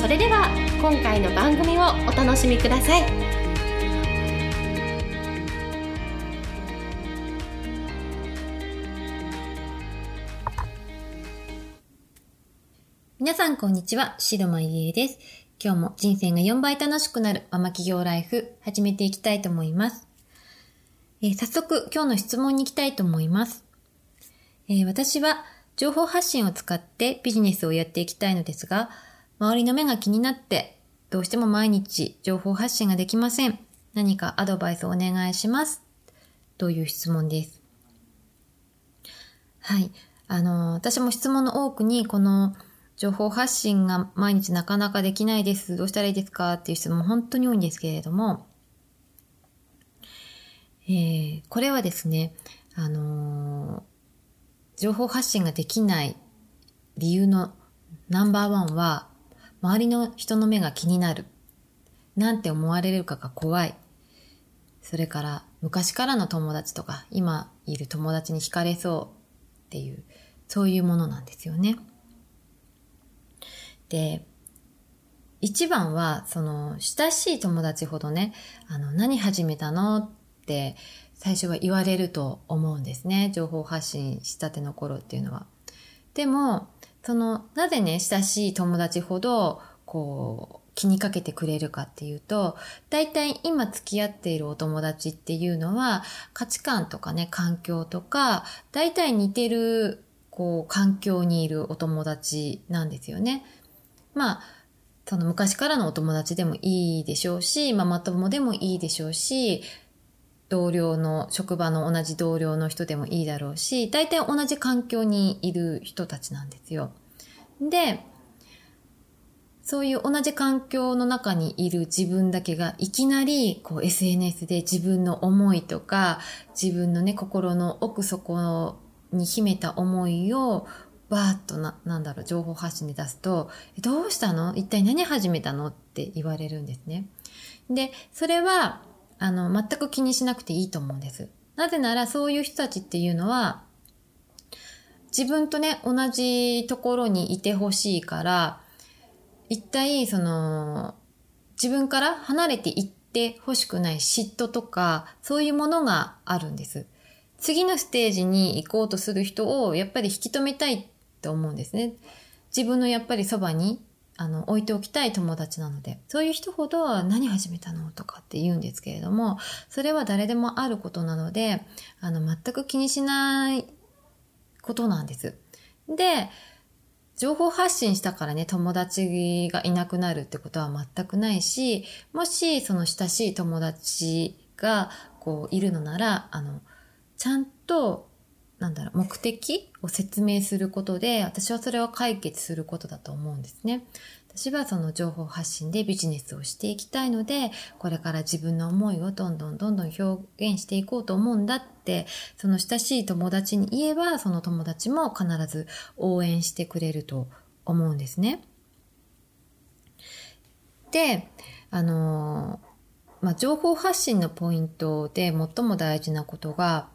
それでは今回の番組をお楽しみください皆さんこんにちは、白間ゆえです。今日も人生が4倍楽しくなるママ企業ライフ始めていきたいと思います。えー、早速今日の質問に行きたいと思います。えー、私は情報発信を使ってビジネスをやっていきたいのですが、周りの目が気になって、どうしても毎日情報発信ができません。何かアドバイスをお願いします。という質問です。はい。あの、私も質問の多くに、この情報発信が毎日なかなかできないです。どうしたらいいですかっていう質問本当に多いんですけれども、えー、これはですね、あの情報発信ができない理由のナンバーワンは、周りの人の目が気になる。なんて思われるかが怖い。それから、昔からの友達とか、今いる友達に惹かれそうっていう、そういうものなんですよね。で、一番は、その、親しい友達ほどね、あの、何始めたのって最初は言われると思うんですね。情報発信したての頃っていうのは。でも、その、なぜね、親しい友達ほど、こう、気にかけてくれるかっていうと、大体今付き合っているお友達っていうのは、価値観とかね、環境とか、大体似てる、こう、環境にいるお友達なんですよね。まあ、その昔からのお友達でもいいでしょうし、ママ友でもいいでしょうし、同僚の、職場の同じ同僚の人でもいいだろうし、大体同じ環境にいる人たちなんですよ。で、そういう同じ環境の中にいる自分だけがいきなりこう SNS で自分の思いとか自分のね心の奥底に秘めた思いをバーッとな、なんだろう、情報発信で出すと、どうしたの？一体何始めたの？って言われるんですね。で、それは、あの、全く気にしなくていいと思うんです。なぜならそういう人たちっていうのは、自分とね、同じところにいてほしいから、一体、その、自分から離れていってほしくない嫉妬とか、そういうものがあるんです。次のステージに行こうとする人をやっぱり引き止めたいって思うんですね。自分のやっぱりそばにあの、置いておきたい友達なので、そういう人ほど何始めたのとかって言うんですけれども、それは誰でもあることなので、あの、全く気にしないことなんです。で、情報発信したからね、友達がいなくなるってことは全くないし、もしその親しい友達がこういるのなら、あの、ちゃんとなんだろう、目的を説明することで、私はそれは解決することだと思うんですね。私はその情報発信でビジネスをしていきたいので、これから自分の思いをどんどんどんどん表現していこうと思うんだって、その親しい友達に言えば、その友達も必ず応援してくれると思うんですね。で、あのまあ、情報発信のポイントで最も大事なことが、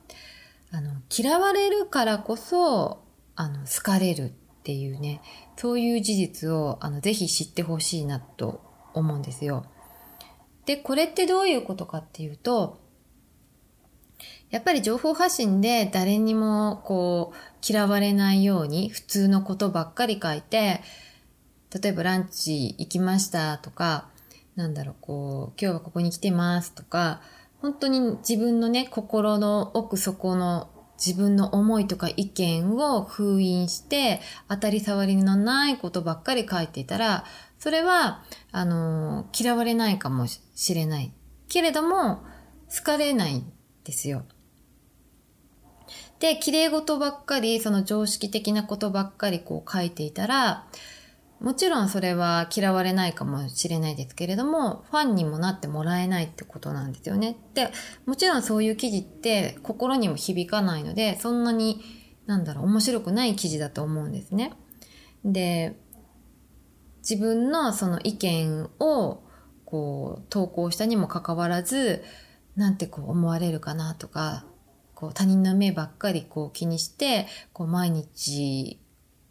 あの、嫌われるからこそ、あの、好かれるっていうね、そういう事実を、あの、ぜひ知ってほしいなと思うんですよ。で、これってどういうことかっていうと、やっぱり情報発信で誰にもこう嫌われないように普通のことばっかり書いて、例えばランチ行きましたとか、なんだろう、こう、今日はここに来てますとか、本当に自分のね、心の奥底の自分の思いとか意見を封印して当たり障りのないことばっかり書いていたら、それは、あの、嫌われないかもしれない。けれども、好かれないんですよ。で、綺麗事ばっかり、その常識的なことばっかりこう書いていたら、もちろんそれは嫌われないかもしれないですけれども、ファンにもなってもらえないってことなんですよね。で、もちろんそういう記事って心にも響かないので、そんなに、なんだろう、面白くない記事だと思うんですね。で、自分のその意見をこう投稿したにもかかわらず、なんてこう思われるかなとか、こう他人の目ばっかりこう気にして、こう毎日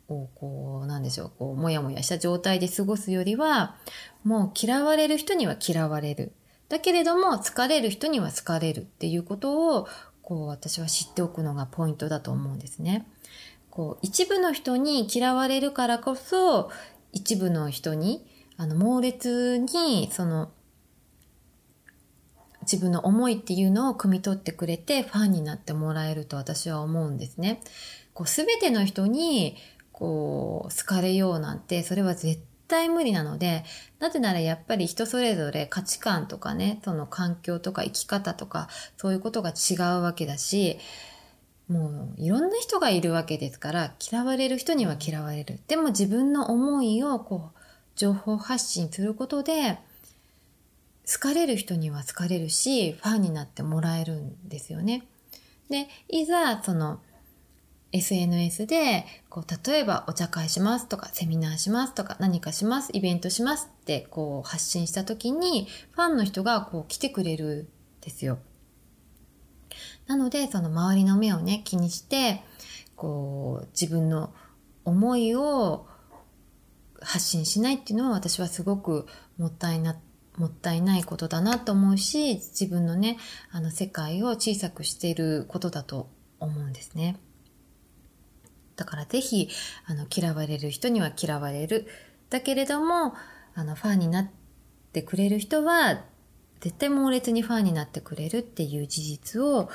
をこう、なんでしょう、こう、もやもやした状態で過ごすよりは、もう嫌われる人には嫌われる。だけれども、疲れる人には疲れるっていうことを、こう、私は知っておくのがポイントだと思うんですね。こう、一部の人に嫌われるからこそ、一部の人に、あの、猛烈に、その、自分の思いっていうのを汲み取ってくれてファンになってもらえると私は思うんですね。こう全ての人にこう、好かれようなんて、それは絶対無理なので、なぜならやっぱり人それぞれ価値観とかね、その環境とか生き方とか、そういうことが違うわけだし、もういろんな人がいるわけですから、嫌われる人には嫌われる。でも自分の思いをこう、情報発信することで、好かれる人には好かれるし、ファンになってもらえるんですよね。で、いざ、その、SNS で、こう、例えばお茶会しますとか、セミナーしますとか、何かします、イベントしますって、こう、発信した時に、ファンの人がこう、来てくれるんですよ。なので、その周りの目をね、気にして、こう、自分の思いを発信しないっていうのは私はすごくもったいな、もったいないことだなと思うし、自分のね、あの世界を小さくしていることだと思うんですね。だからぜひ、あの、嫌われる人には嫌われる。だけれども、あの、ファンになってくれる人は、絶対猛烈にファンになってくれるっていう事実を、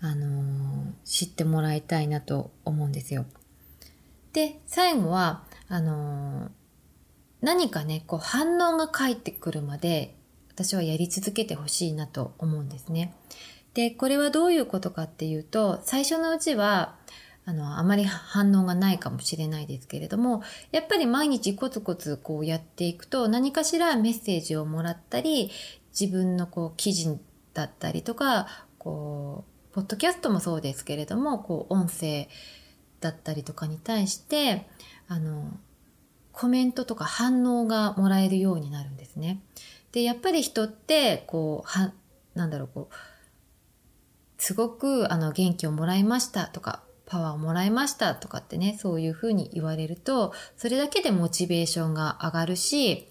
あの、知ってもらいたいなと思うんですよ。で、最後は、あの、何かね、こう反応が返ってくるまで、私はやり続けてほしいなと思うんですね。で、これはどういうことかっていうと、最初のうちは、あの、あまり反応がないかもしれないですけれども、やっぱり毎日コツコツこうやっていくと何かしらメッセージをもらったり、自分のこう記事だったりとか、こう、ポッドキャストもそうですけれども、こう、音声だったりとかに対して、あの、コメントとか反応がもらえるようになるんですね。で、やっぱり人って、こう、は、なんだろう、こう、すごく、あの、元気をもらいましたとか、パワーをもらいましたとかってね、そういうふうに言われると、それだけでモチベーションが上がるし、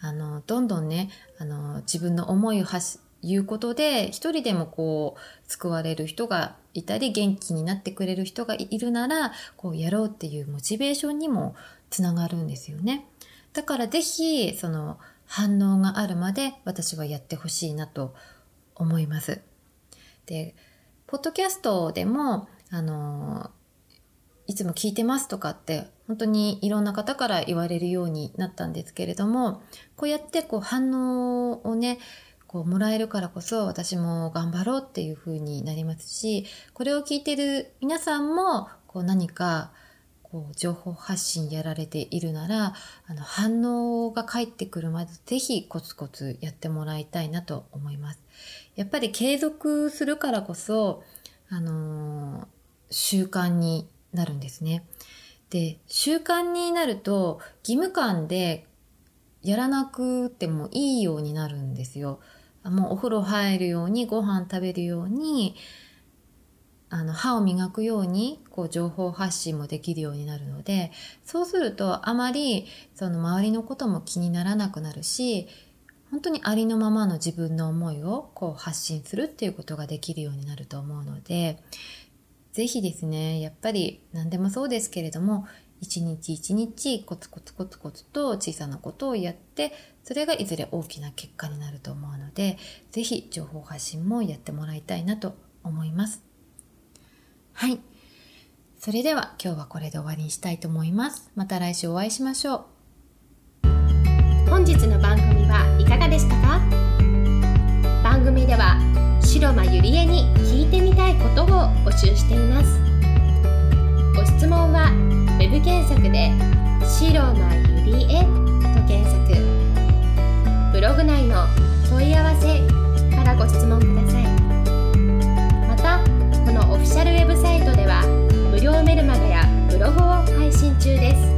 あの、どんどんね、あの、自分の思いを発し言うことで、一人でもこう、救われる人がいたり、元気になってくれる人がいるなら、こう、やろうっていうモチベーションにもつながるんですよね。だからぜひ、その、反応があるまで私はやってほしいなと思います。で、ポッドキャストでも、あの、いつも聞いてますとかって、本当にいろんな方から言われるようになったんですけれども、こうやってこう反応をね、こうもらえるからこそ私も頑張ろうっていうふうになりますし、これを聞いてる皆さんもこう何かこう情報発信やられているなら、あの反応が返ってくるまでぜひコツコツやってもらいたいなと思います。やっぱり継続するからこそ、あのー、習慣になるんですね。で、習慣になると義務感でやらなくてもいいようになるんですよ。もうお風呂入るように、ご飯食べるように、あの、歯を磨くように、こう、情報発信もできるようになるので、そうすると、あまり、その周りのことも気にならなくなるし、本当にありのままの自分の思いをこう発信するっていうことができるようになると思うので、ぜひですね、やっぱり何でもそうですけれども、一日一日コツコツコツコツと小さなことをやって、それがいずれ大きな結果になると思うので、ぜひ情報発信もやってもらいたいなと思います。はい。それでは今日はこれで終わりにしたいと思います。また来週お会いしましょう。本日の番組はいかがでしたか？番組では白間ゆりえに聞いてみたいことを募集していますご質問は web 検索で白間ゆりえと検索ブログ内の問い合わせからご質問ください中です。